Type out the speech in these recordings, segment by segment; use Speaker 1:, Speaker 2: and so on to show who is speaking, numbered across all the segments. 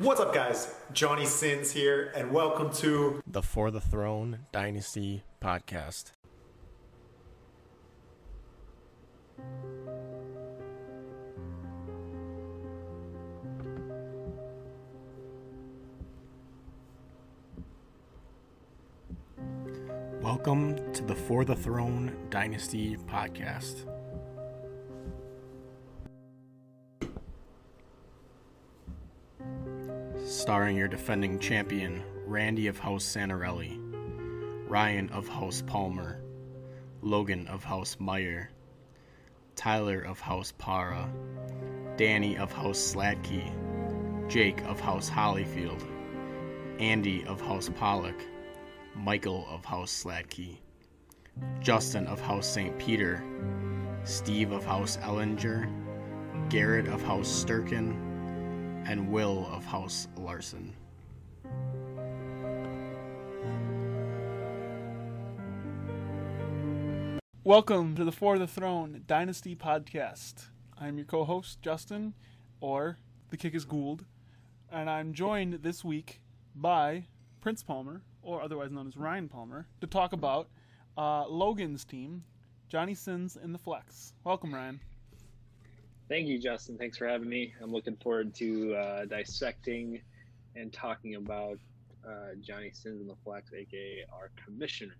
Speaker 1: What's up, guys? Johnny Sins here, and welcome to
Speaker 2: the For the Throne Dynasty podcast. Welcome to the For the Throne Dynasty podcast. Starring your defending champion, Randy of House Santarelli, Ryan of House Palmer, Logan of House Meyer, Tyler of House Para, Danny of House Sladkey, Jake of House Hollyfield, Andy of House Pollock, Michael of House Sladkey, Justin of House St. Peter, Steve of House Ellinger, Garrett of House Sturkin, and Will of House Larson.
Speaker 3: Welcome to the For the Throne Dynasty Podcast. I'm your co host, Justin, or The Kick is Gould, and I'm joined this week by Prince Palmer, or otherwise known as Ryan Palmer, to talk about uh, Logan's team, Johnny Sins in the Flex. Welcome, Ryan.
Speaker 4: Thank you, Justin. Thanks for having me. I'm looking forward to uh, dissecting and talking about uh, Johnny Sins and the Flex, aka our commissioner,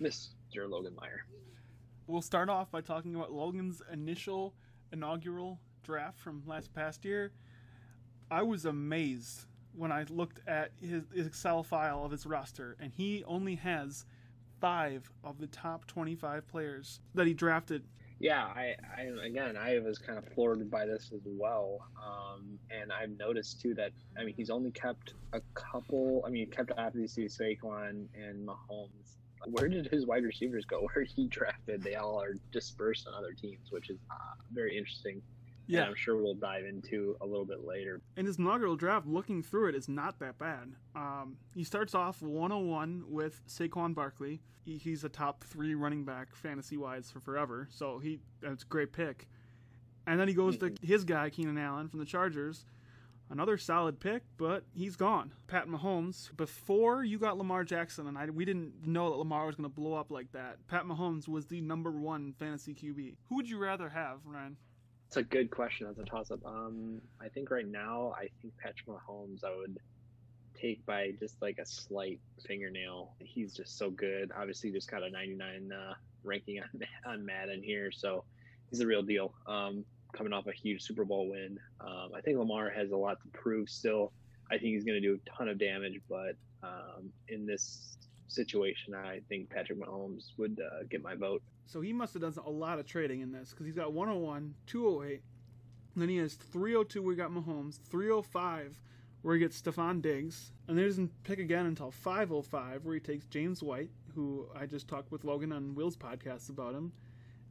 Speaker 4: Mr. Logan Meyer.
Speaker 3: We'll start off by talking about Logan's initial inaugural draft from last past year. I was amazed when I looked at his, his Excel file of his roster, and he only has five of the top 25 players that he drafted.
Speaker 4: Yeah, I, I again, I was kind of floored by this as well, um, and I've noticed too that I mean he's only kept a couple. I mean, he kept obviously Saquon and Mahomes. Where did his wide receivers go? Where he drafted, they all are dispersed on other teams, which is uh, very interesting yeah, I'm sure we'll dive into a little bit later.
Speaker 3: In his inaugural draft, looking through it is not that bad. Um, he starts off 101 with Saquon Barkley. He, he's a top three running back fantasy wise for forever, so he that's a great pick. And then he goes to his guy Keenan Allen from the Chargers. Another solid pick, but he's gone. Pat Mahomes. Before you got Lamar Jackson, and I, we didn't know that Lamar was going to blow up like that. Pat Mahomes was the number one fantasy QB. Who would you rather have, Ryan?
Speaker 4: It's a good question. That's a toss up. Um, I think right now, I think Patrick Mahomes, I would take by just like a slight fingernail. He's just so good. Obviously, just got a 99 uh, ranking on on Madden here, so he's a real deal. Um, coming off a huge Super Bowl win, um, I think Lamar has a lot to prove still. I think he's going to do a ton of damage, but um, in this situation, I think Patrick Mahomes would uh, get my vote.
Speaker 3: So he must have done a lot of trading in this because he's got 101, 208, then he has 302 where he got Mahomes, 305 where he gets Stefon Diggs, and then he doesn't pick again until 505 where he takes James White, who I just talked with Logan on Will's podcast about him,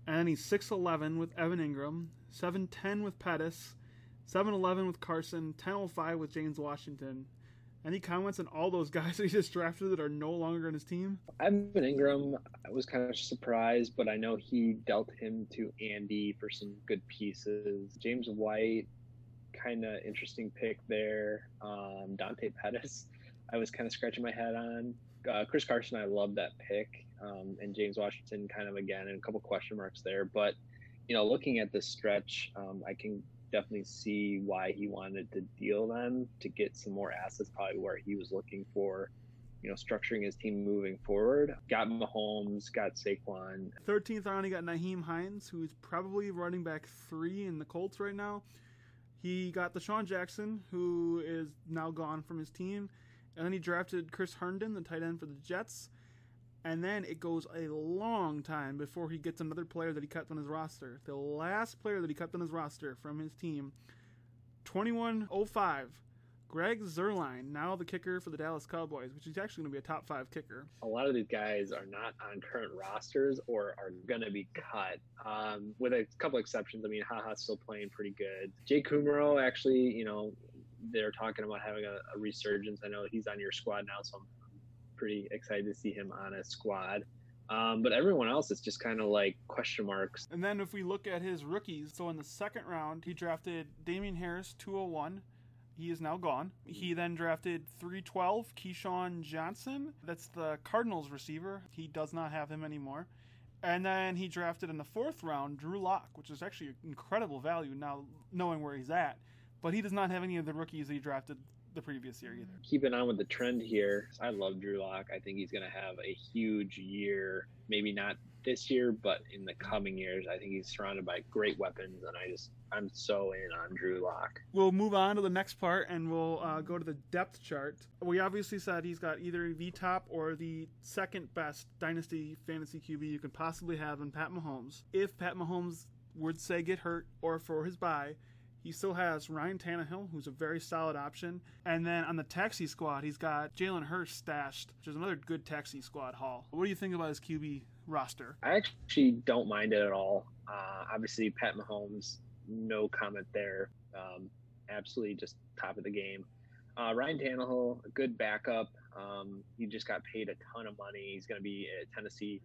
Speaker 3: and then he's 611 with Evan Engram, 710 with Pettis, 711 with Carson, 1005 with James Washington, any comments on all those guys that he just drafted that are no longer on his team?
Speaker 4: Evan Engram, I was kind of surprised, but I know he dealt him to Andy for some good pieces. James White, kind of interesting pick there. Um, Dante Pettis, I was kind of scratching my head on. Uh, Chris Carson, I love that pick. Um, and James Washington, kind of again, and a couple question marks there. But, you know, looking at this stretch, um, I can definitely see why he wanted to deal them to get some more assets, probably where he was looking for, you know, structuring his team moving forward. Got Mahomes, got Saquon.
Speaker 3: 13th round, he got Nyheim Hines, who's probably running back three in the Colts right now. He got DeSean Jackson, who is now gone from his team. And then he drafted Chris Herndon, the tight end for the Jets and then it goes a long time before he gets another player that he kept on his roster. The last player that he kept on his roster from his team, 2105, Greg Zuerlein, now the kicker for the Dallas Cowboys, which is actually going to be a top five kicker.
Speaker 4: A lot of these guys are not on current rosters or are going to be cut, um, with a couple exceptions. I mean, Haha's still playing pretty good. Jay Kumerow, actually, you know, they're talking about having a, a resurgence. I know he's on your squad now, so I'm pretty excited to see him on a squad. Um, but everyone else is just kind of like question marks.
Speaker 3: And then if we look at his rookies, so in the second round, he drafted Damien Harris, 201, He is now gone. He then drafted 312 KeeSean Johnson. That's the Cardinals receiver. He does not have him anymore. And then he drafted in the fourth round Drew Lock, which is actually incredible value now knowing where he's at. But he does not have any of the rookies that he drafted the previous year either.
Speaker 4: Keeping on with the trend here, I love Drew Lock. I think he's going to have a huge year. Maybe not this year, but in the coming years, I think he's surrounded by great weapons, and I just I'm so in on Drew Lock.
Speaker 3: We'll move on to the next part, and we'll uh, go to the depth chart. We obviously said he's got either the top or the second best dynasty fantasy QB you could possibly have in Pat Mahomes. If Pat Mahomes would say get hurt or for his bye, he still has Ryan Tannehill, who's a very solid option. And then on the taxi squad, he's got Jalen Hurts stashed, which is another good taxi squad haul. What do you think about his QB roster?
Speaker 4: I actually don't mind it at all. Uh, obviously, Pat Mahomes, no comment there. Um, absolutely just top of the game. Uh, Ryan Tannehill, a good backup. Um, he just got paid a ton of money. He's going to be at Tennessee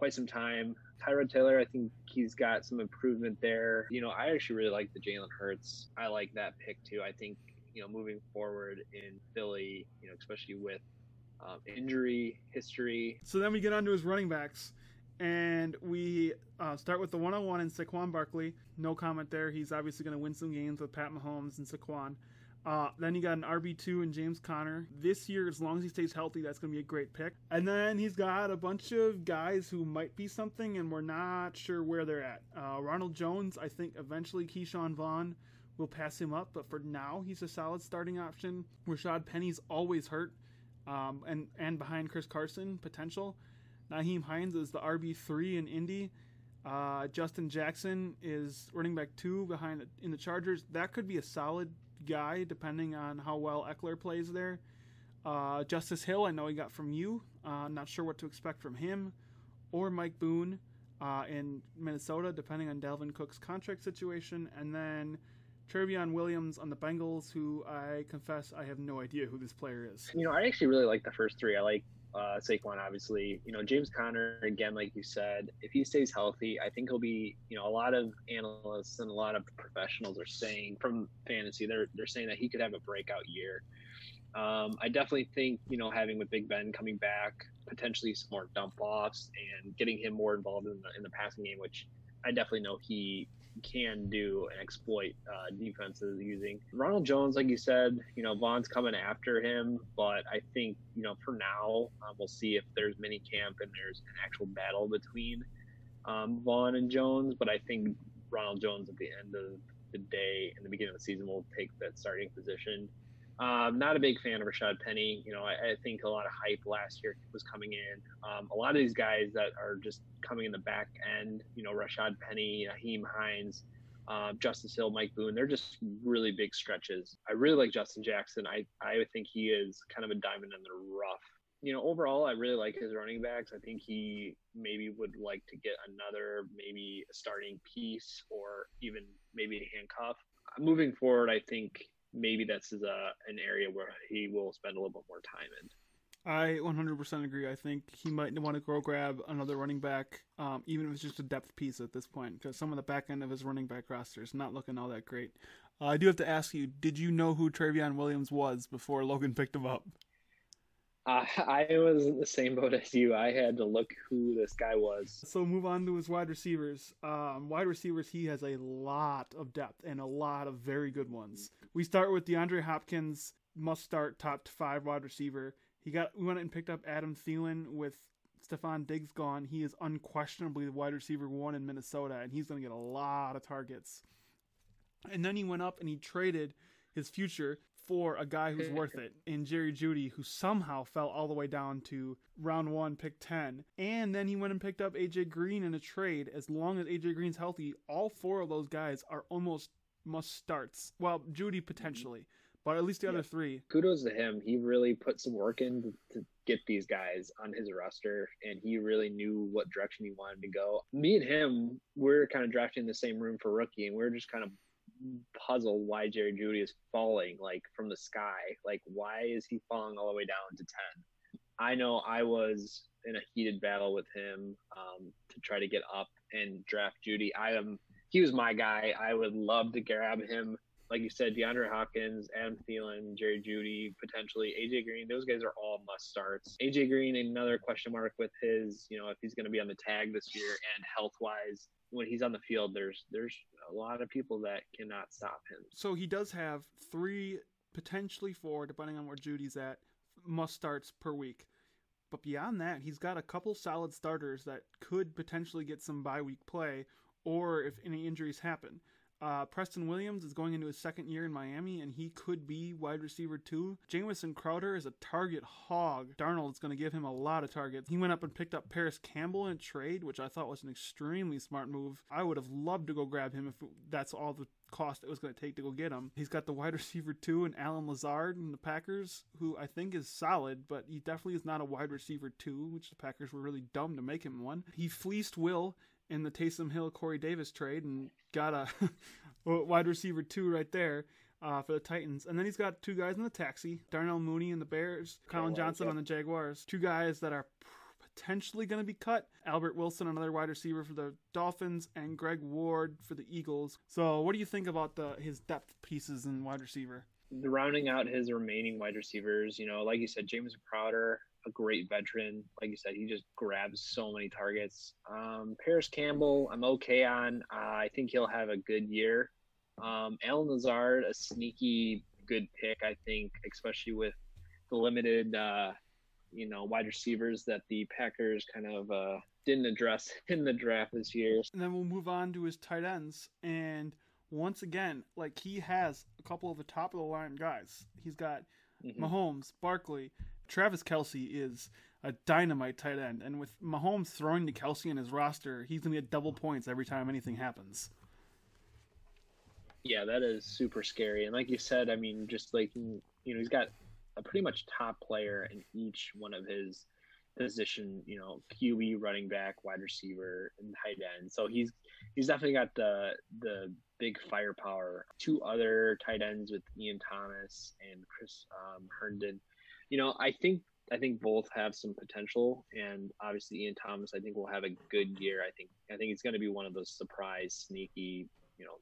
Speaker 4: quite some time. Tyrod Taylor, I think he's got some improvement there. You know, I actually really like the Jalen Hurts. I like that pick too. I think you know moving forward in Philly, you know, especially with um, injury history.
Speaker 3: So then we get on to his running backs. And we uh, start with the 101 in Saquon Barkley. No comment there. He's obviously going to win some games with Pat Mahomes and Saquon. Uh, then you got an RB2 in James Conner. This year, as long as he stays healthy, that's going to be a great pick. And then he's got a bunch of guys who might be something, and we're not sure where they're at. Uh, Ronald Jones, I think eventually Ke'Shawn Vaughn will pass him up, but for now, he's a solid starting option. Rashad Penny's always hurt, um, and, and behind Chris Carson, potential. Nyheim Hines is the RB3 in Indy. Uh, Justin Jackson is running back two behind in the Chargers. That could be a solid guy, depending on how well Ekeler plays there. Uh, Justice Hill, I know he got from you. Uh, not sure what to expect from him. Or Mike Boone uh, in Minnesota, depending on Dalvin Cook's contract situation. And then Trayveon Williams on the Bengals, who I confess I have no idea who this player is.
Speaker 4: You know, I actually really like the first three. I like uh, Saquon, obviously. You know, James Conner, again, like you said, if he stays healthy, I think he'll be, you know, a lot of analysts and a lot of professionals are saying from fantasy, they're, they're saying that he could have a breakout year. Um, I definitely think, you know, having with Big Ben coming back, potentially some more dump offs and getting him more involved in the, in the passing game, which I definitely know he can do and exploit uh, defenses using. Ronald Jones, like you said, you know, Vaughn's coming after him, but I think, you know, for now, uh, we'll see if there's mini camp and there's an actual battle between um, Vaughn and Jones. But I think Ronald Jones at the end of the day, in the beginning of the season, will take that starting position. Um, not a big fan of Rashad Penny. You know, I, I, think a lot of hype last year was coming in. Um, a lot of these guys that are just coming in the back end, you know, Rashad Penny, Nyheim Hines, uh, Justice Hill, Mike Boone, they're just really big stretches. I really like Justin Jackson. I, I think he is kind of a diamond in the rough. You know, overall, I really like his running backs. I think he maybe would like to get another, maybe a starting piece or even maybe a handcuff. Moving forward, I think maybe this is a an area where he will spend a little bit more time in.
Speaker 3: I 100% agree. I think he might want to go grab another running back, um, even if it's just a depth piece at this point, because some of the back end of his running back roster is not looking all that great. Uh, I do have to ask you: Did you know who Trayveon Williams was before Logan picked him up?
Speaker 4: Uh, I was in the same boat as you. I had to look who this guy was.
Speaker 3: So move on to his wide receivers. Um, wide receivers, he has a lot of depth and a lot of very good ones. We start with DeAndre Hopkins, must start top five wide receiver. He got we went and picked up Adam Thielen with Stefon Diggs gone. He is unquestionably the wide receiver one in Minnesota, and he's going to get a lot of targets. And then he went up and he traded his future for a guy who's worth it in Jerry Jeudy, who somehow fell all the way down to round one, pick 10. And then he went and picked up AJ Green in a trade. As long as AJ Green's healthy, all four of those guys are almost must starts. Well, Jeudy mm-hmm. potentially, but at least the yeah. other three.
Speaker 4: Kudos to him. He really put some work in to, to get these guys on his roster, and he really knew what direction he wanted to go. Me and him, we're kind of drafting the same room for rookie, and we're just kind of puzzle why Jerry Jeudy is falling like from the sky. Like why is he falling all the way down to ten? I know I was in a heated battle with him um, to try to get up and draft Jeudy. I am he was my guy. I would love to grab him like you said, DeAndre Hopkins, Adam Thielen, Jerry Jeudy, potentially AJ Green. Those guys are all must starts. AJ Green, another question mark with his, you know, if he's going to be on the tag this year and health wise. When he's on the field, there's there's a lot of people that cannot stop him.
Speaker 3: So he does have three, potentially four, depending on where Jeudy's at, must starts per week. But beyond that, he's got a couple solid starters that could potentially get some bye week play, or if any injuries happen. Uh, Preston Williams is going into his second year in Miami, and he could be wide receiver too. Jamison Crowder is a target hog. Darnold's going to give him a lot of targets. He went up and picked up Parris Campbell in trade, which I thought was an extremely smart move. I would have loved to go grab him if that's all the cost it was going to take to go get him. He's got the wide receiver two and Allen Lazard and the Packers, who I think is solid, but he definitely is not a wide receiver two, which the Packers were really dumb to make him one. He fleeced Will in the Taysom Hill Corey Davis trade and got a wide receiver two right there. Uh, for the Titans. And then he's got two guys in the taxi Darnell Mooney and the Bears, Collin Johnson on the Jaguars. Two guys that are potentially going to be cut. Albert Wilson, another wide receiver for the Dolphins, and Greg Ward for the Eagles. So, what do you think about the his depth pieces in wide receiver?
Speaker 4: The rounding out his remaining wide receivers, you know, like you said, James Crowder, a great veteran. Like you said, he just grabs so many targets. Um, Parris Campbell, I'm okay on. Uh, I think he'll have a good year. Um, Allen Lazard, a sneaky good pick, I think, especially with the limited, uh, you know, wide receivers that the Packers kind of uh, didn't address in the draft this year.
Speaker 3: And then we'll move on to his tight ends. And once again, like he has a couple of the top of the line guys. He's got mm-hmm. Mahomes, Barkley, Travis Kelce is a dynamite tight end. And with Mahomes throwing to Kelce in his roster, he's going to get double points every time anything happens.
Speaker 4: Yeah, that is super scary. And like you said, I mean, just like, you know, he's got a pretty much top player in each one of his position, you know, QB, running back, wide receiver, and tight end. So he's he's definitely got the the big firepower. Two other tight ends with Ian Thomas and Chris um, Herndon. You know, I think I think both have some potential, and obviously Ian Thomas, I think will have a good year. I think I think he's going to be one of those surprise, sneaky, you know,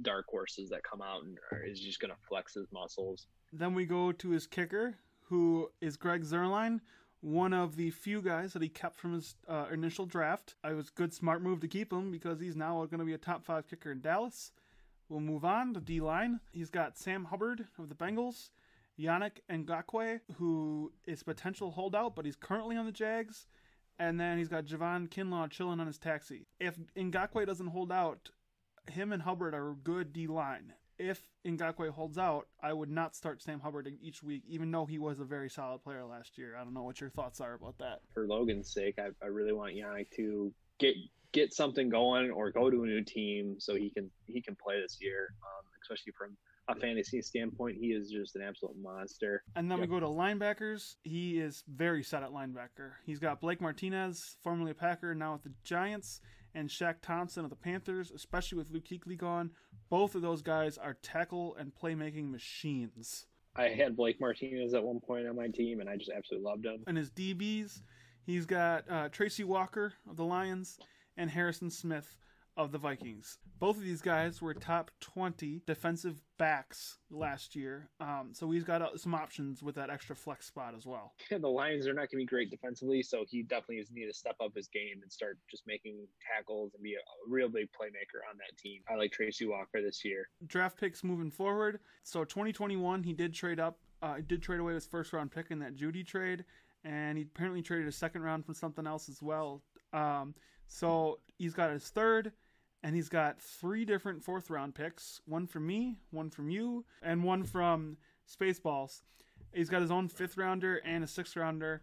Speaker 4: dark horses that come out and is just going to flex his muscles.
Speaker 3: Then we go to his kicker, who is Greg Zuerlein, one of the few guys that he kept from his uh, initial draft. It was a good, smart move to keep him because he's now going to be a top five kicker in Dallas. We'll move on to D line. He's got Sam Hubbard of the Bengals, Yannick Ngakoue, who is potential holdout, but he's currently on the Jags. And then he's got Javon Kinlaw chilling on his taxi. If Ngakoue doesn't hold out, him and Hubbard are a good D line. If Ngakoue holds out, I would not start Sam Hubbard each week, even though he was a very solid player last year. I don't know what your thoughts are about that.
Speaker 4: For Logan's sake, I, I really want Yannick to get get something going or go to a new team so he can he can play this year, um, especially from a fantasy standpoint, he is just an absolute monster.
Speaker 3: And then yep. we go to linebackers. He is very set at linebacker. He's got Blake Martinez, formerly a Packer, now with the Giants, and Shaq Thompson of the Panthers, especially with Luke Kuechly gone. Both of those guys are tackle and playmaking machines.
Speaker 4: I had Blake Martinez at one point on my team, and I just absolutely loved him.
Speaker 3: And his DBs, he's got uh, Tracy Walker of the Lions and Harrison Smith of the Vikings. Both of these guys were top 20 defensive backs last year. Um, so he's got uh, some options with that extra flex spot as well.
Speaker 4: Yeah, the Lions are not going to be great defensively, so he definitely is need to step up his game and start just making tackles and be a, a real big playmaker on that team. I like Tracy Walker this year.
Speaker 3: Draft picks moving forward. So 2021, he did trade up. Uh, did trade away his first round pick in that Jeudy trade, and he apparently traded a second round for something else as well. Um, so he's got his third, and he's got three different fourth round picks one from me, one from you, and one from Spaceballs. He's got his own fifth rounder and a sixth rounder.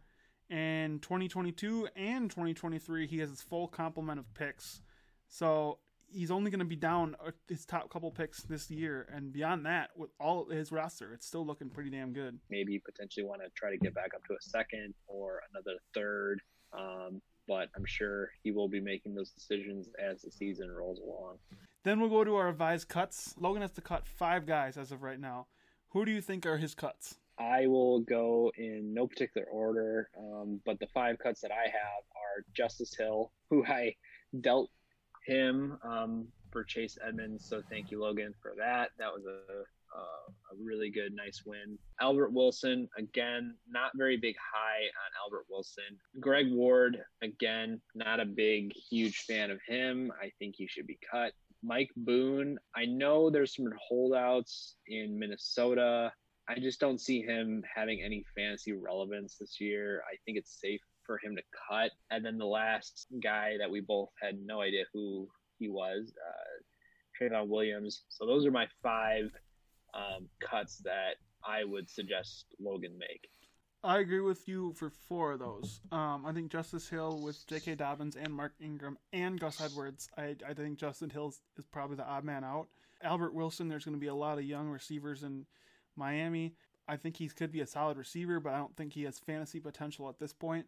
Speaker 3: And 2022 and 2023, he has his full complement of picks. So he's only going to be down his top couple picks this year, and beyond that, with all his roster, it's still looking pretty damn good.
Speaker 4: Maybe potentially want to try to get back up to a second or another third. Um, but I'm sure he will be making those decisions as the season rolls along.
Speaker 3: Then we'll go to our advised cuts. Logan has to cut five guys as of right now. Who do you think are his cuts?
Speaker 4: I will go in no particular order, um, but the five cuts that I have are Justice Hill, who I dealt him um, for Chase Edmonds. So thank you, Logan, for that. That was a uh, a really good, nice win. Albert Wilson, again, not very big high on Albert Wilson. Greg Ward, again, not a big, huge fan of him. I think he should be cut. Mike Boone, I know there's some holdouts in Minnesota. I just don't see him having any fantasy relevance this year. I think it's safe for him to cut. And then the last guy that we both had no idea who he was, uh, Trayveon Williams. So those are my five um, cuts that I would suggest Logan make.
Speaker 3: I agree with you for four of those. Um, I think Justice Hill with J.K. Dobbins and Mark Ingram and Gus Edwards. I, I think Justin Hill is probably the odd man out. Albert Wilson, there's going to be a lot of young receivers in Miami. I think he could be a solid receiver, but I don't think he has fantasy potential at this point.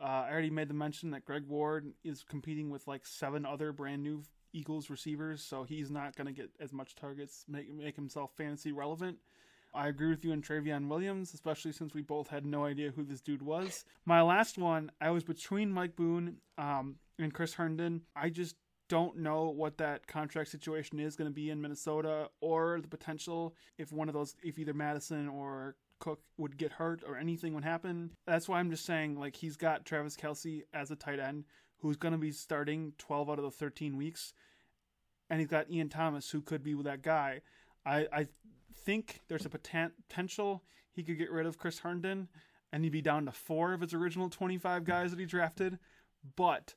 Speaker 3: Uh, I already made the mention that Greg Ward is competing with like seven other brand new Eagles receivers, so he's not going to get as much targets, make make himself fantasy relevant. I agree with you on Trayveon Williams, especially since we both had no idea who this dude was. My last one, I was between Mike Boone um, and Chris Herndon. I just don't know what that contract situation is going to be in Minnesota or the potential if one of those, if either Mattison or Cook would get hurt or anything would happen. That's why I'm just saying, like, he's got Travis Kelce as a tight end who's going to be starting 12 out of the 13 weeks. And he's got Ian Thomas, who could be with that guy. I, I think there's a potential he could get rid of Chris Herndon and he'd be down to four of his original 25 guys that he drafted. But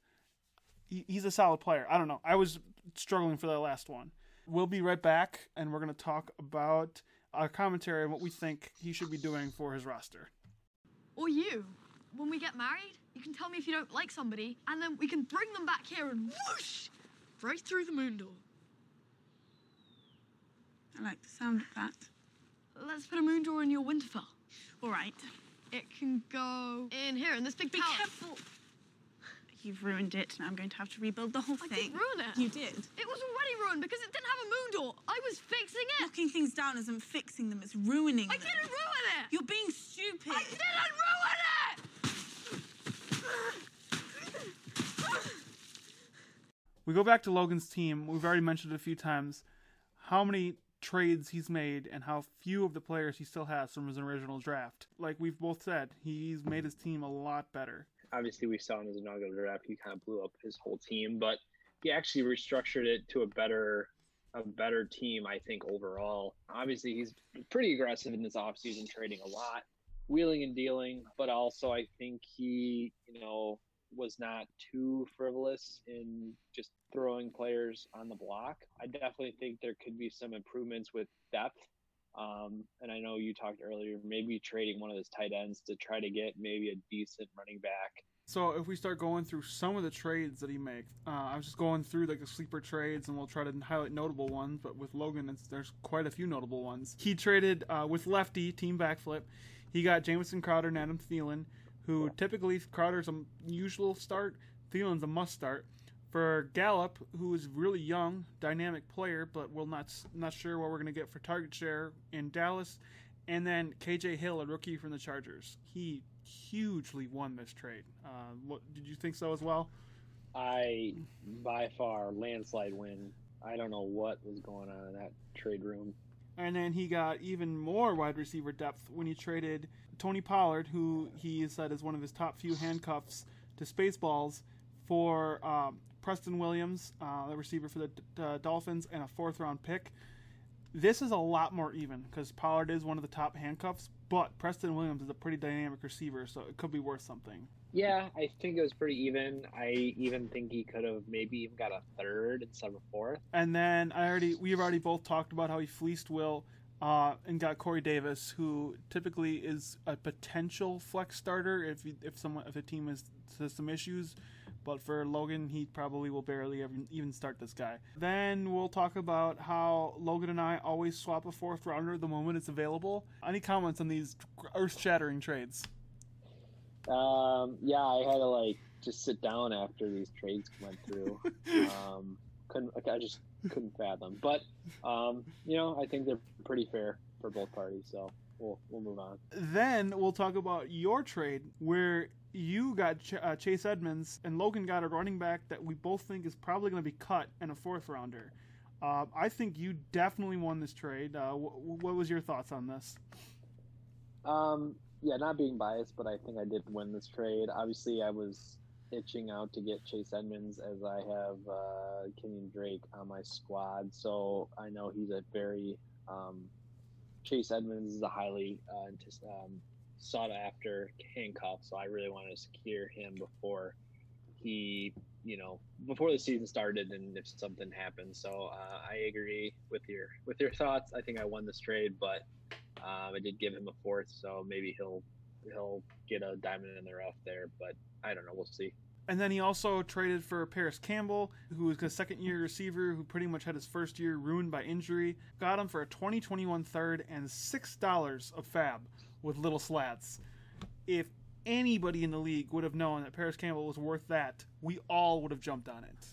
Speaker 3: he, he's a solid player. I don't know. I was struggling for that last one. We'll be right back and we're going to talk about our commentary on what we think he should be doing for his roster.
Speaker 5: Or you. When we get married, you can tell me if you don't like somebody, and then we can bring them back here and whoosh! Right through the moon door.
Speaker 6: I like the sound of that.
Speaker 5: Let's put a moon door in your Winterfell.
Speaker 6: All right.
Speaker 5: It can go in here, in this big
Speaker 6: Be
Speaker 5: tower.
Speaker 6: careful. You've ruined it. Now I'm going to have to rebuild the whole
Speaker 5: I
Speaker 6: thing.
Speaker 5: didn't ruin it.
Speaker 6: You did.
Speaker 5: It was already ruined because it didn't have a moon door. I was fixing it.
Speaker 6: Knocking things down isn't fixing them, it's ruining
Speaker 5: I
Speaker 6: them.
Speaker 5: didn't ruin it.
Speaker 6: You're being stupid.
Speaker 5: I didn't ruin it.
Speaker 3: We go back to Logan's team. We've already mentioned it a few times how many trades he's made and how few of the players he still has from his original draft. Like we've both said, he's made his team a lot better.
Speaker 4: Obviously, we saw in his inaugural draft, he kind of blew up his whole team, but he actually restructured it to a better a better team, I think, overall. Obviously, he's pretty aggressive in this offseason, trading a lot, wheeling and dealing, but also I think he, you know, was not too frivolous in just throwing players on the block. I definitely think there could be some improvements with depth. Um, and I know you talked earlier, maybe trading one of those tight ends to try to get maybe a decent running back.
Speaker 3: So if we start going through some of the trades that he makes, uh, I was just going through like the sleeper trades, and we'll try to highlight notable ones. But with Logan, there's quite a few notable ones. He traded uh, with Lefty Team Backflip. He got Jamison Crowder and Adam Thielen, who typically Crowder's a usual start, Thielen's a must start. For Gallup, who is really young, dynamic player, but we're not not sure what we're going to get for target share in Dallas, and then KJ Hill, a rookie from the Chargers. He hugely won this trade. Uh, what did you think so as well?
Speaker 4: I, by far, landslide win. I don't know what was going on in that trade room.
Speaker 3: And then he got even more wide receiver depth when he traded Tony Pollard, who he said is one of his top few handcuffs to Spaceballs, for um, Preston Williams, uh, the receiver for the uh, Dolphins, and a fourth round pick. This is a lot more even because Pollard is one of the top handcuffs, but Preston Williams is a pretty dynamic receiver, so it could be worth something.
Speaker 4: Yeah, I think it was pretty even. I even think he could have maybe even got a third instead of a fourth.
Speaker 3: And then I already we've already both talked about how he fleeced Will uh, and got Corey Davis, who typically is a potential flex starter if if someone if a team has, has some issues. But for Logan, he probably will barely even, even start this guy. Then we'll talk about how Logan and I always swap a fourth rounder the moment it's available. Any comments on these earth-shattering trades?
Speaker 4: Um, yeah, I had to like just sit down after these trades went through. um, couldn't I just couldn't fathom. But um, you know, I think they're pretty fair for both parties. So we'll we'll move on.
Speaker 3: Then we'll talk about your trade where you got Ch- uh, Chase Edmonds, and Logan got a running back that we both think is probably going to be cut in a fourth rounder. Uh, I think you definitely won this trade. Uh, wh- what was your thoughts on this?
Speaker 4: Um, yeah, not being biased, but I think I did win this trade. Obviously, I was itching out to get Chase Edmonds as I have uh, Kenyon Drake on my squad, so I know he's a very um, Chase Edmonds is a highly uh, um, sought after handcuff, so I really wanted to secure him before he, you know, before the season started, and if something happened. So uh, I agree with your with your thoughts. I think I won this trade, but um, I did give him a fourth, so maybe he'll he'll get a diamond in the rough there. But I don't know. We'll see.
Speaker 3: And then he also traded for Parris Campbell, who was a second year receiver who pretty much had his first year ruined by injury. Got him for a 2021 third and $6 of fab with little slats. If anybody in the league would have known that Parris Campbell was worth that, we all would have jumped on it.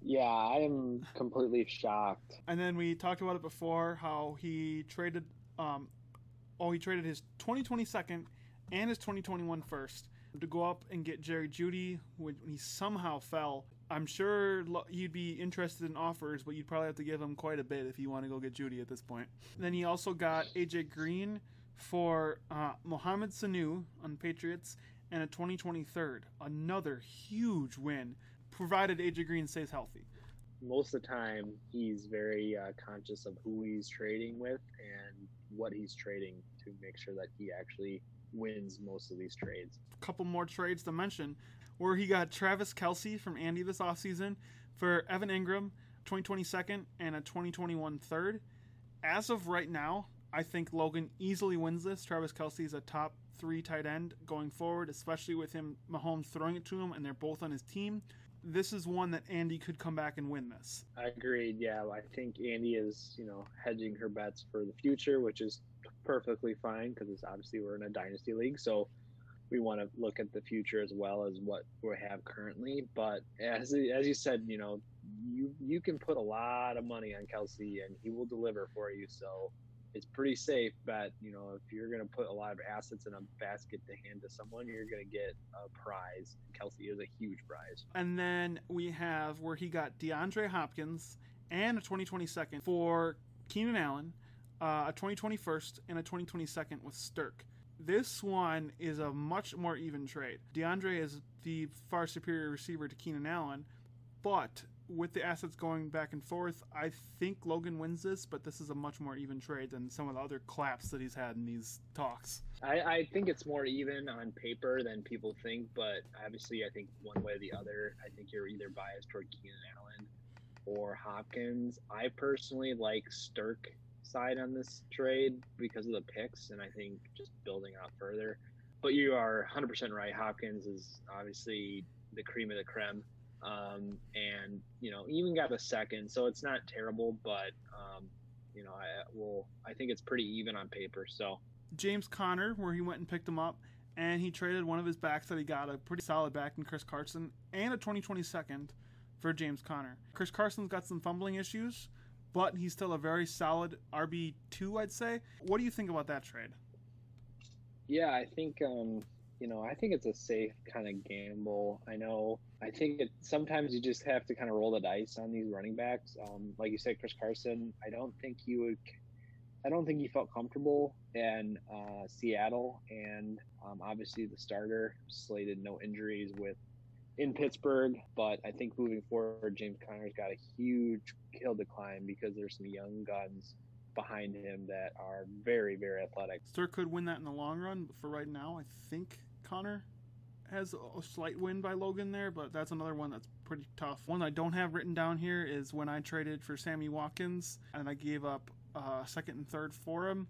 Speaker 4: Yeah, I am completely shocked.
Speaker 3: And then we talked about it before how he traded, um, oh, he traded his 2020 second and his 2021 first to go up and get Jerry Jeudy when he somehow fell. I'm sure you'd be interested in offers, but you'd probably have to give him quite a bit if you want to go get Jeudy at this point. Then he also got AJ Green for uh, Mohamed Sanu on Patriots and a 2023rd. Another huge win, provided AJ Green stays healthy.
Speaker 4: Most of the time, he's very uh, conscious of who he's trading with and what he's trading to make sure that he actually wins most of these trades.
Speaker 3: A couple more trades to mention where he got Travis Kelce from Andy this offseason for Evan Engram, 2022nd, and a 2021 third. As of right now, I think Logan easily wins this. Travis Kelce is a top three tight end going forward, especially with him Mahomes throwing it to him and they're both on his team. This is one that Andy could come back and win this.
Speaker 4: I agreed. Yeah, I think Andy is, you know, hedging her bets for the future, which is perfectly fine because it's obviously we're in a dynasty league, so we want to look at the future as well as what we have currently. But as as you said, you know, you you can put a lot of money on Kelce, and he will deliver for you. So it's pretty safe bet. You know, if you're going to put a lot of assets in a basket to hand to someone, you're going to get a prize. Kelce is a huge prize.
Speaker 3: And then we have where he got DeAndre Hopkins and a 2022nd for Keenan Allen uh, a 2021st and a 2022nd with Stirk. This one is a much more even trade. DeAndre is the far superior receiver to Keenan Allen, but with the assets going back and forth, I think Logan wins this, but this is a much more even trade than some of the other claps that he's had in these talks.
Speaker 4: I, I think it's more even on paper than people think, but obviously, I think one way or the other, I think you're either biased toward Keenan Allen or Hopkins. I personally like Stirk side on this trade because of the picks, and I think just building out further. But you are 100% right. Hopkins is obviously the cream of the creme, um, and you know even got a second, so it's not terrible. But um, you know, I will. I think it's pretty even on paper. So
Speaker 3: James Conner, where he went and picked him up, and he traded one of his backs that he got a pretty solid back in Chris Carson and a 2020 second for James Conner. Chris Carson's got some fumbling issues but he's still a very solid RB two, I'd say. What do you think about that trade?
Speaker 4: Yeah, I think um, you know, I think it's a safe kind of gamble. I know. I think it sometimes you just have to kind of roll the dice on these running backs. Um, like you said, Chris Carson. I don't think you would. I don't think he felt comfortable in uh, Seattle, and um, obviously the starter slated no injuries with in Pittsburgh, but I think moving forward, James Conner's got a huge hill to climb because there's some young guns behind him that are very, very athletic.
Speaker 3: Stir could win that in the long run, but for right now, I think Conner has a slight win by Logan there, but that's another one that's pretty tough. One I don't have written down here is when I traded for Sammy Watkins and I gave up uh, second and third for him,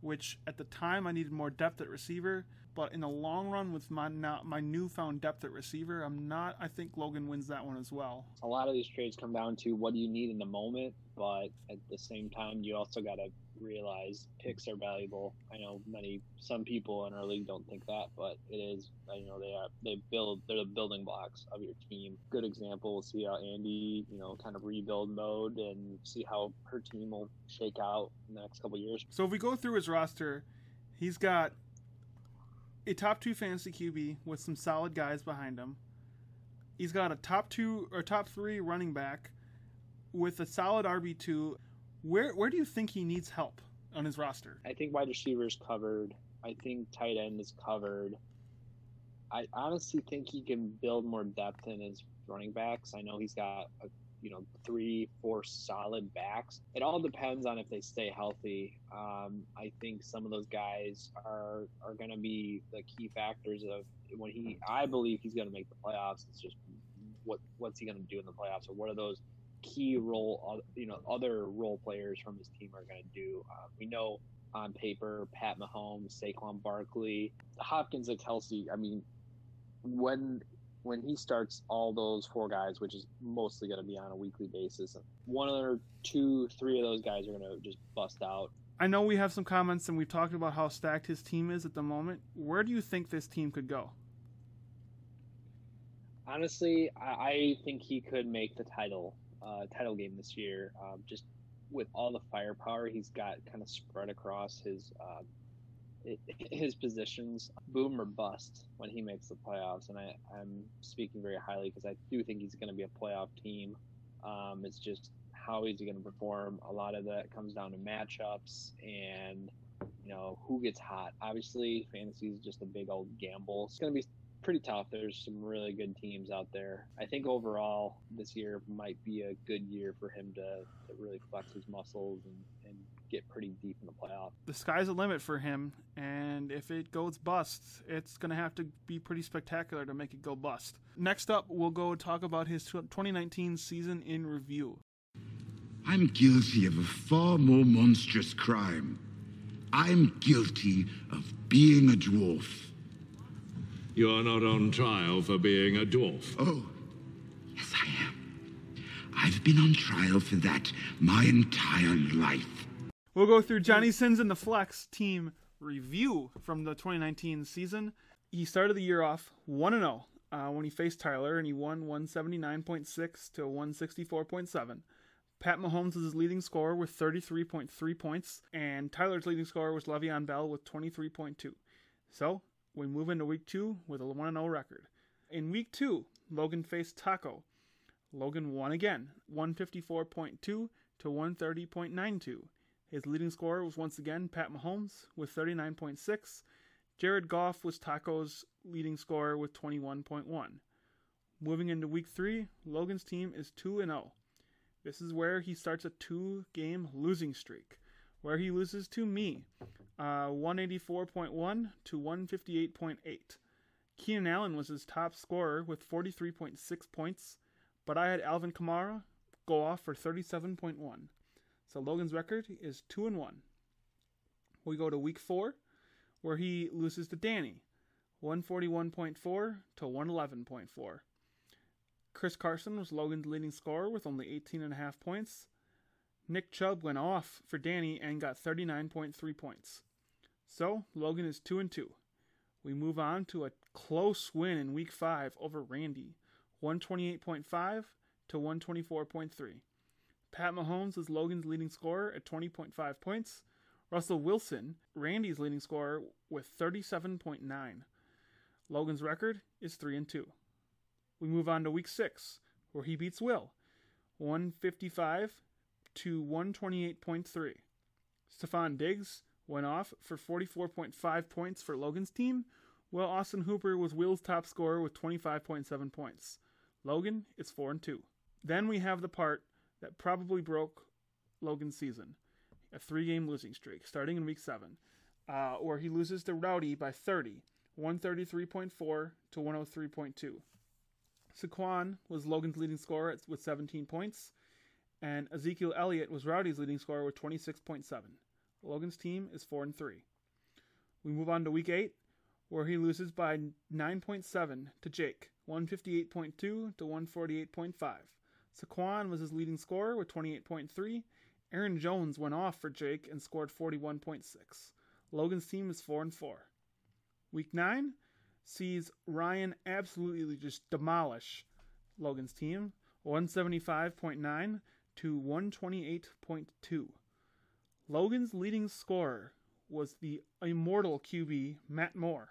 Speaker 3: which at the time I needed more depth at receiver. But in the long run, with my now, my newfound depth at receiver, I'm not. I think Logan wins that one as well.
Speaker 4: A lot of these trades come down to what do you need in the moment, but at the same time, you also got to realize picks are valuable. I know many, some people in our league don't think that, but it is. You know, they are they build. They're the building blocks of your team. Good example. We'll see how Andy, you know, kind of rebuild mode and see how her team will shake out in the next couple years.
Speaker 3: So if we go through his roster, he's got a top two fantasy QB with some solid guys behind him. He's got a top two or top three running back with a solid RB two. Where where do you think he needs help on his roster?
Speaker 4: I think wide receivers covered. I think tight end is covered. I honestly think he can build more depth in his running backs. I know he's got a, you know three, four solid backs. It all depends on if they stay healthy. Um, I think some of those guys are are going to be the key factors of when he. I believe he's going to make the playoffs. It's just what what's he going to do in the playoffs, or what are those key role you know other role players from his team are going to do. Uh, we know on paper, Pat Mahomes, Saquon Barkley, Hopkins, and Kelsey. I mean, when when he starts all those four guys, which is mostly going to be on a weekly basis, one or two, three of those guys are going to just bust out.
Speaker 3: I know we have some comments and we've talked about how stacked his team is at the moment. Where do you think this team could go?
Speaker 4: Honestly, I, think he could make the title uh, title game this year. Um, just with all the firepower he's got, kind of spread across his uh, his positions, boom or bust when he makes the playoffs. And I, I'm speaking very highly because I do think he's going to be a playoff team. Um, it's just how he's going to perform. A lot of that comes down to matchups and you know who gets hot. Obviously, fantasy is just a big old gamble. It's going to be pretty tough. There's some really good teams out there. I think overall this year might be a good year for him to, to really flex his muscles and, and get pretty deep in the playoff.
Speaker 3: The sky's the limit for him, and if it goes bust, it's going to have to be pretty spectacular to make it go bust. Next up, we'll go talk about his 2019 season in review.
Speaker 7: I'm guilty of a far more monstrous crime. I'm guilty of being a dwarf.
Speaker 8: You are not on trial for being a dwarf.
Speaker 7: Oh, yes, I am. I've been on trial for that my entire life.
Speaker 3: We'll go through Johnny Sins and the Flex team review from the 2019 season. He started the year off 1 0 uh, when he faced Tyler, and he won 179.6 to 164.7. Pat Mahomes was his leading scorer with 33.3 points, and Tyler's leading scorer was Le'Veon Bell with 23.2. So, we move into week two with a 1 0 record. In week two, Logan faced Taco. Logan won again, 154.2 to 130.92. His leading scorer was once again Pat Mahomes with 39.6. Jared Goff was Taco's leading scorer with 21.1. Moving into week three, Logan's team is 2 0. This is where he starts a two game losing streak, where he loses to me, uh, 184.1 to 158.8. Keenan Allen was his top scorer with 43.6 points, but I had Alvin Kamara go off for 37.1. So Logan's record is 2 and 1. We go to week 4 where he loses to Danny, 141.4 to 111.4. Chris Carson was Logan's leading scorer with only 18.5 points. Nick Chubb went off for Danny and got 39.3 points. So, Logan is 2 and 2. We move on to a close win in week 5 over Randy, 128.5 to 124.3. Pat Mahomes is Logan's leading scorer at 20.5 points. Russell Wilson, Randy's leading scorer with 37.9. Logan's record is 3 and 2. We move on to week 6 where he beats Will 155 to 128.3. Stefon Diggs went off for 44.5 points for Logan's team, while Austin Hooper was Will's top scorer with 25.7 points. Logan is 4 and 2. Then we have the part that probably broke Logan's season a three game losing streak starting in week 7, uh, where he loses to Rowdy by 30, 133.4 to 103.2. Saquon was Logan's leading scorer with 17 points, and Ezekiel Elliott was Rowdy's leading scorer with 26.7. Logan's team is 4 and 3. We move on to week 8, where he loses by 9.7 to Jake, 158.2 to 148.5. Saquon was his leading scorer with 28.3. Aaron Jones went off for Jake and scored 41.6. Logan's team is 4 and 4. Week 9 sees Ryan absolutely just demolish Logan's team, 175.9 to 128.2. Logan's leading scorer was the immortal QB Matt Moore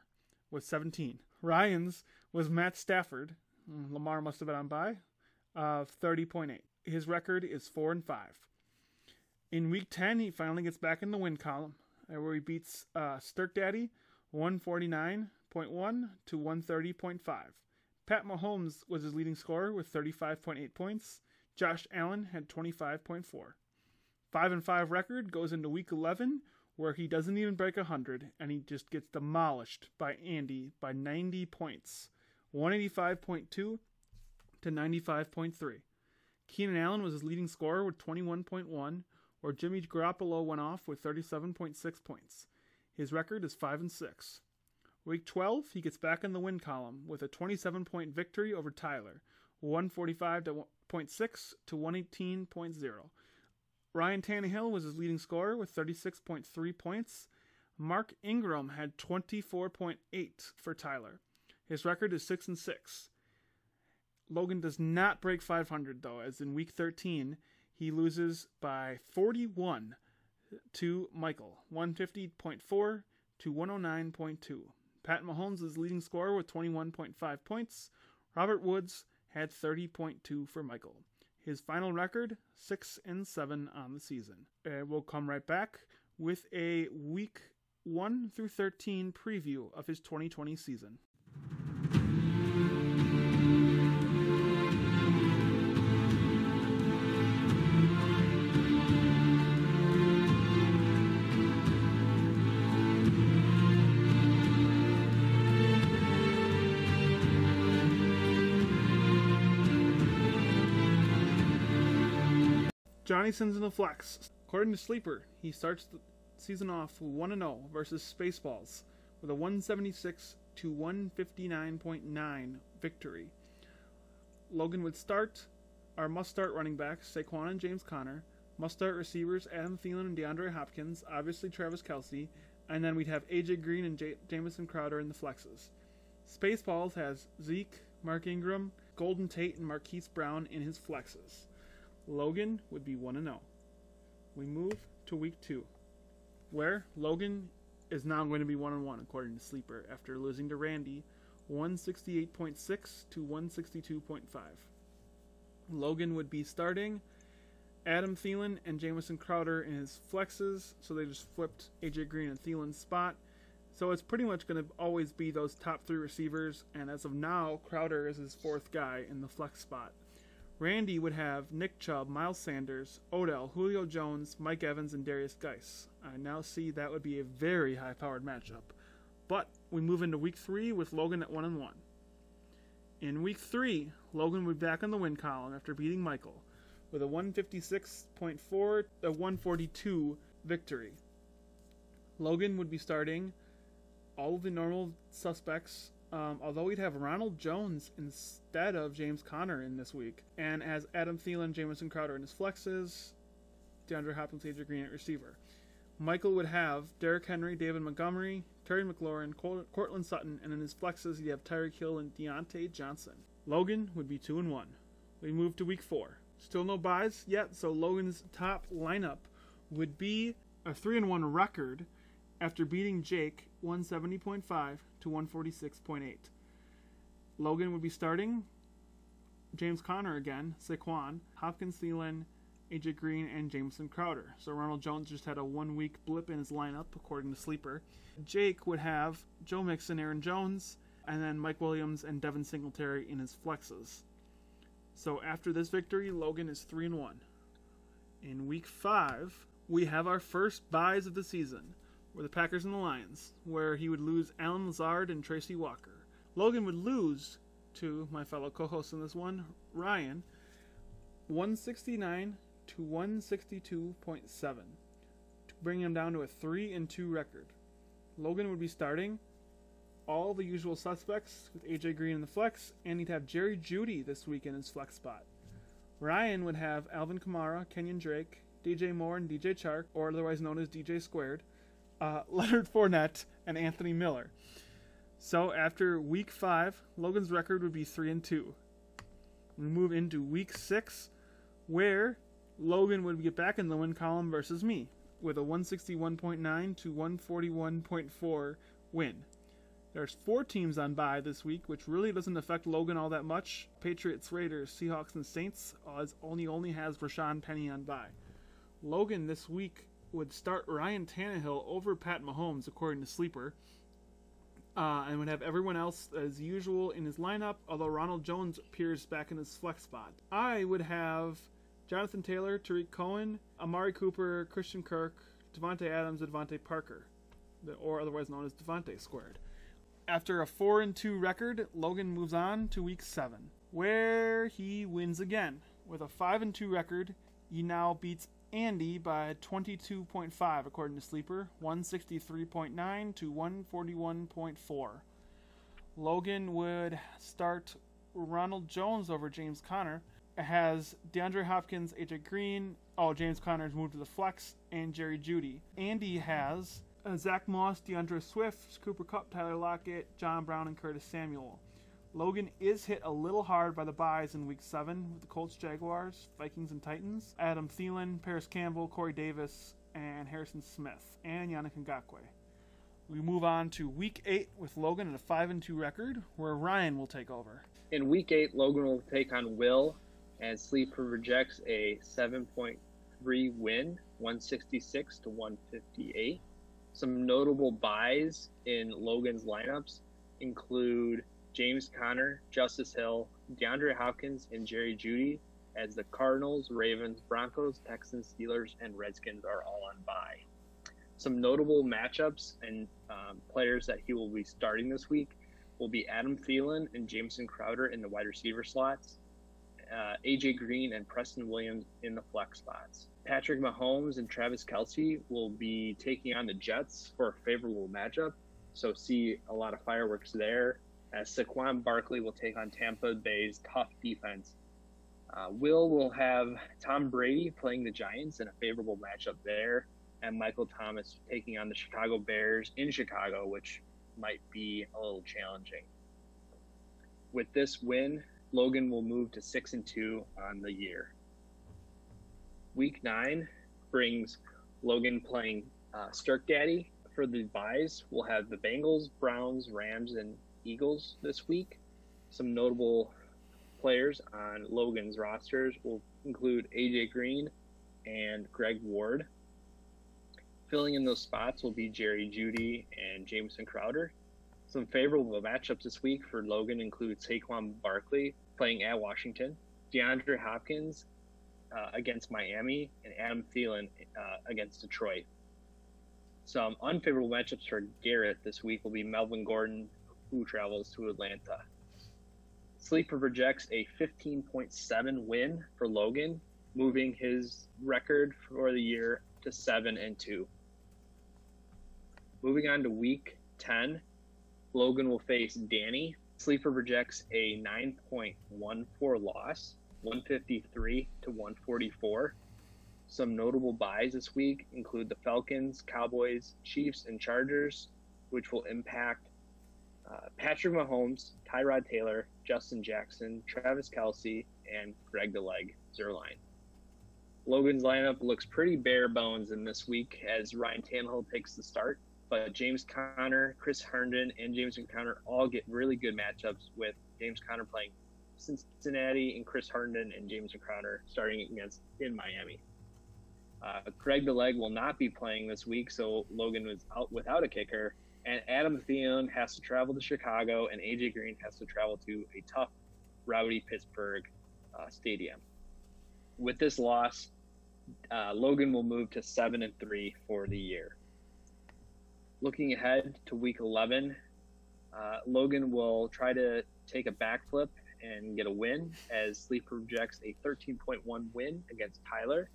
Speaker 3: with 17. Ryan's was Matt Stafford. Mm, Lamar must have been on by. Of 30.8. His record is 4 and 5. In week 10, he finally gets back in the win column, uh, where he beats uh, Stirk Daddy 149.1 to 130.5. Pat Mahomes was his leading scorer with 35.8 points. Josh Allen had 25.4. 5 and 5 record goes into week 11 where he doesn't even break 100 and he just gets demolished by Andy by 90 points. 185.2 to 95.3. Keenan Allen was his leading scorer with 21.1, where Jimmy Garoppolo went off with 37.6 points. His record is 5 and 6. Week 12, he gets back in the win column with a 27 point victory over Tyler, 145.6 to 118.0. Ryan Tannehill was his leading scorer with 36.3 points. Mark Ingram had 24.8 for Tyler. His record is 6 and 6. Logan does not break 500 though, as in week 13 he loses by 41 to Michael, 150.4 to 109.2. Pat Mahomes is leading scorer with 21.5 points. Robert Woods had 30.2 for Michael. His final record, 6 and 7 on the season. Uh, we'll come right back with a week 1 through 13 preview of his 2020 season. Johnny Sins in the flex. According to Sleeper, he starts the season off 1 0 versus Spaceballs with a 176 to 159.9 victory. Logan would start our must start running backs, Saquon and James Conner, must start receivers, Adam Thielen and DeAndre Hopkins, obviously Travis Kelce, and then we'd have AJ Green and J- Jamison Crowder in the flexes. Spaceballs has Zeke, Mark Ingram, Golden Tate, and Marquise Brown in his flexes. Logan would be 1 0. We move to week 2, where Logan is now going to be 1 1 according to Sleeper after losing to Randy 168.6 to 162.5. Logan would be starting Adam Thielen and Jamison Crowder in his flexes, so they just flipped AJ Green and Thielen's spot. So it's pretty much going to always be those top three receivers, and as of now, Crowder is his fourth guy in the flex spot. Randy would have Nick Chubb, Miles Sanders, Odell, Julio Jones, Mike Evans, and Darius Geis. I now see that would be a very high powered matchup. But we move into week three with Logan at 1 and 1. In week three, Logan would be back in the win column after beating Michael with a 156.4 a 142 victory. Logan would be starting all of the normal suspects um, although we'd have Ronald Jones instead of James Conner in this week, and as Adam Thielen, Jamison Crowder in his flexes, DeAndre Hopkins, AJ Green at receiver. Michael would have Derrick Henry, David Montgomery, Terry McLaurin, Courtland Sutton, and in his flexes you'd have Tyreek Hill and Diontae Johnson. Logan would be two and one. We move to week four. Still no buys yet, so Logan's top lineup would be a three and one record after beating Jake 170.5 to 146.8. Logan would be starting James Conner again, Saquon, Hopkins Thielen, AJ Green, and Jamison Crowder. So Ronald Jones just had a one week blip in his lineup, according to Sleeper. Jake would have Joe Mixon, Aaron Jones, and then Mike Williams and Devin Singletary in his flexes. So after this victory, Logan is 3 and 1. In week 5, we have our first buys of the season were the Packers and the Lions, where he would lose Allen Lazard and Tracy Walker. Logan would lose to my fellow co-host in this one, Ryan, 169 to 162.7 to bring him down to a 3 and 2 record. Logan would be starting all the usual suspects with AJ Green in the flex, and he'd have Jerry Jeudy this week in his flex spot. Ryan would have Alvin Kamara, Kenyan Drake, DJ Moore, and DJ Chark, or otherwise known as DJ Squared uh, Leonard Fournette, and Anthony Miller. So after week five, Logan's record would be three and two. We move into week six, where Logan would get back in the win column versus me with a 161.9 to 141.4 win. There's four teams on bye this week, which really doesn't affect Logan all that much. Patriots, Raiders, Seahawks, and Saints as only only has Rashawn Penny on bye. Logan this week would start Ryan Tannehill over Pat Mahomes, according to Sleeper, uh, and would have everyone else as usual in his lineup, although Ronald Jones appears back in his flex spot. I would have Jonathan Taylor, Tarik Cohen, Amari Cooper, Christian Kirk, Davante Adams, and DeVante Parker, or otherwise known as Devontae squared. After a 4 and 2 record, Logan moves on to week 7, where he wins again. With a 5 and 2 record, he now beats Andy by 22.5 according to Sleeper, 163.9 to 141.4. Logan would start Ronald Jones over James Conner. Has DeAndre Hopkins, AJ Green. Oh, James Conner's moved to the flex, and Jerry Jeudy. Andy has uh, Zach Moss, D'Andre Swift, Cooper Kupp, Tyler Lockett, John Brown, and Curtis Samuel. Logan is hit a little hard by the buys in week 7 with the Colts, Jaguars, Vikings, and Titans. Adam Thielen, Parris Campbell, Corey Davis, and Harrison Smith, and Yannick Ngakoue. We move on to week 8 with Logan at a 5 and 2 record, where Ryan will take over.
Speaker 4: In week 8, Logan will take on Will, and Sleeper rejects a 7.3 win, 166 to 158. Some notable buys in Logan's lineups include James Conner, Justice Hill, DeAndre Hopkins, and Jerry Jeudy, as the Cardinals, Ravens, Broncos, Texans, Steelers, and Redskins are all on bye. Some notable matchups and um, players that he will be starting this week will be Adam Thielen and Jamison Crowder in the wide receiver slots, uh, AJ Green and Preston Williams in the flex spots. Patrick Mahomes and Travis Kelce will be taking on the Jets for a favorable matchup, so see a lot of fireworks there as Saquon Barkley will take on Tampa Bay's tough defense. Uh, Will will have Tom Brady playing the Giants in a favorable matchup there, and Michael Thomas taking on the Chicago Bears in Chicago, which might be a little challenging. With this win, Logan will move to six and two on the year. Week nine brings Logan playing uh, Daddy for the buys. We'll have the Bengals, Browns, Rams, and Eagles this week. Some notable players on Logan's rosters will include AJ Green and Greg Ward. Filling in those spots will be Jerry Jeudy and Jamison Crowder. Some favorable matchups this week for Logan include Saquon Barkley playing at Washington, DeAndre Hopkins uh, against Miami, and Adam Thielen uh, against Detroit. Some unfavorable matchups for Garrett this week will be Melvin Gordon who travels to Atlanta. Sleeper projects a 15.7 win for Logan, moving his record for the year to 7 and 2. Moving on to week 10, Logan will face Danny. Sleeper projects a 9.14 loss, 153 to 144. Some notable buys this week include the Falcons, Cowboys, Chiefs, and Chargers, which will impact uh, Patrick Mahomes, Tyrod Taylor, Justin Jackson, Travis Kelce, and Greg the Leg Zuerlein. Logan's lineup looks pretty bare bones in this week as Ryan Tannehill takes the start, but James Conner, Chris Herndon, and James Conner all get really good matchups with James Conner playing Cincinnati and Chris Herndon and James Conner starting against in Miami. Uh, Greg the Leg will not be playing this week, so Logan was out without a kicker, and Adam Thielen has to travel to Chicago, and AJ Green has to travel to a tough, rowdy Pittsburgh uh, stadium. With this loss, uh, Logan will move to seven and three for the year. Looking ahead to Week 11, uh, Logan will try to take a backflip and get a win as Sleep projects a 13.1 win against Tyler,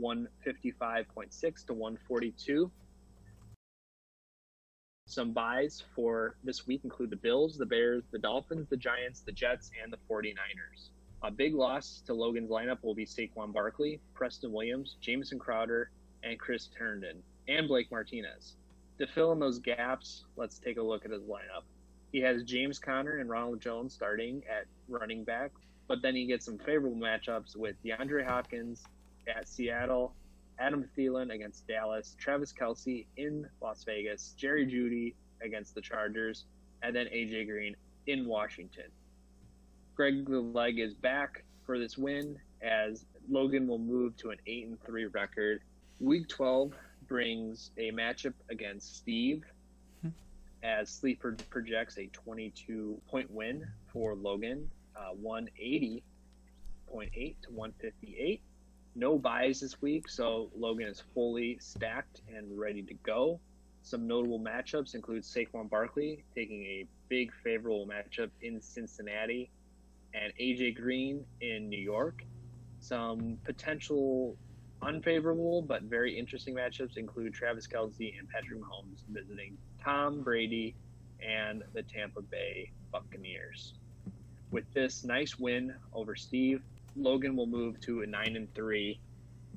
Speaker 4: 155.6 to 142. Some buys for this week include the Bills, the Bears, the Dolphins, the Giants, the Jets, and the 49ers. A big loss to Logan's lineup will be Saquon Barkley, Preston Williams, Jamison Crowder, and Chris Herndon, and Blake Martinez. To fill in those gaps, let's take a look at his lineup. He has James Conner and Ronald Jones starting at running back, but then he gets some favorable matchups with DeAndre Hopkins at Seattle, Adam Thielen against Dallas, Travis Kelce in Las Vegas, Jerry Jeudy against the Chargers, and then AJ Green in Washington. Greg the Leg is back for this win as Logan will move to an 8 and 3 record. Week 12 brings a matchup against Steve as Sleeper projects a 22 point win for Logan, uh, 180.8 to 158. No buys this week, so Logan is fully stacked and ready to go. Some notable matchups include Saquon Barkley taking a big favorable matchup in Cincinnati and AJ Green in New York. Some potential unfavorable but very interesting matchups include Travis Kelce and Patrick Mahomes visiting Tom Brady and the Tampa Bay Buccaneers. With this nice win over Steve, Logan will move to a 9 and 3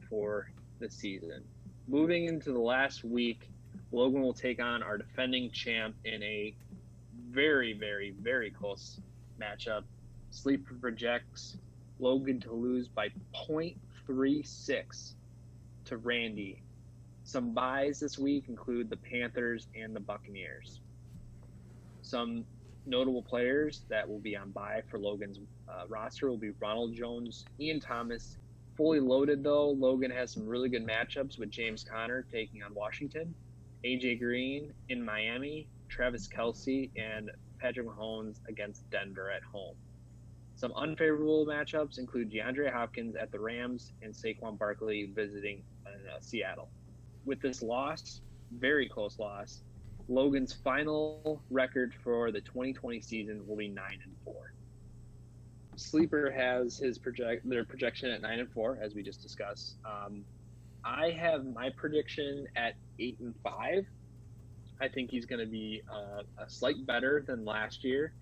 Speaker 4: for the season. Moving into the last week, Logan will take on our defending champ in a very, very, very close matchup. Sleeper projects Logan to lose by 0.36 to Randy. Some buys this week include the Panthers and the Buccaneers. Some notable players that will be on buy for Logan's uh, roster will be Ronald Jones, Ian Thomas. Fully loaded though, Logan has some really good matchups with James Conner taking on Washington, AJ Green in Miami, Travis Kelce, and Patrick Mahomes against Denver at home. Some unfavorable matchups include DeAndre Hopkins at the Rams and Saquon Barkley visiting uh, Seattle. With this loss, very close loss, Logan's final record for the 2020 season will be nine and four. Sleeper has his project their projection at nine and four, as we just discussed. Um, I have my prediction at eight and five. I think he's going to be uh, a slight better than last year,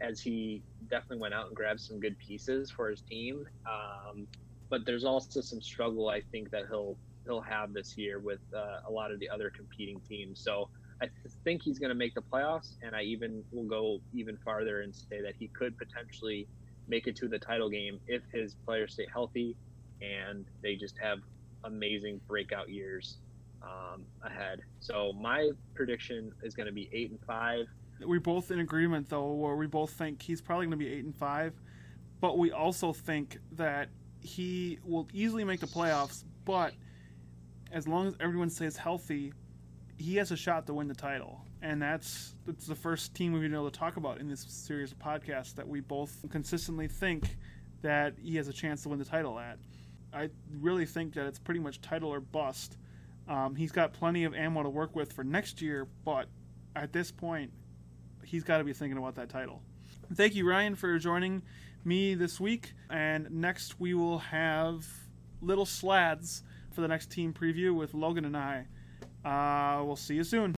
Speaker 4: as he definitely went out and grabbed some good pieces for his team. Um, but there's also some struggle I think that he'll he'll have this year with uh, a lot of the other competing teams. So I think he's going to make the playoffs, and I even will go even farther and say that he could potentially make it to the title game if his players stay healthy and they just have amazing breakout years um, ahead. So my prediction is going to be eight and five.
Speaker 3: We're both in agreement though, where we both think he's probably going to be eight and five, but we also think that he will easily make the playoffs. But as long as everyone stays healthy, he has a shot to win the title. And that's that's the first team we've been able to talk about in this series of podcasts that we both consistently think that he has a chance to win the title at. I really think that it's pretty much title or bust. Um, he's got plenty of ammo to work with for next year, but at this point, he's got to be thinking about that title. Thank you, Ryan, for joining me this week. And next, we will have Little Slads for the next team preview with Logan and I. Uh, we'll see you soon.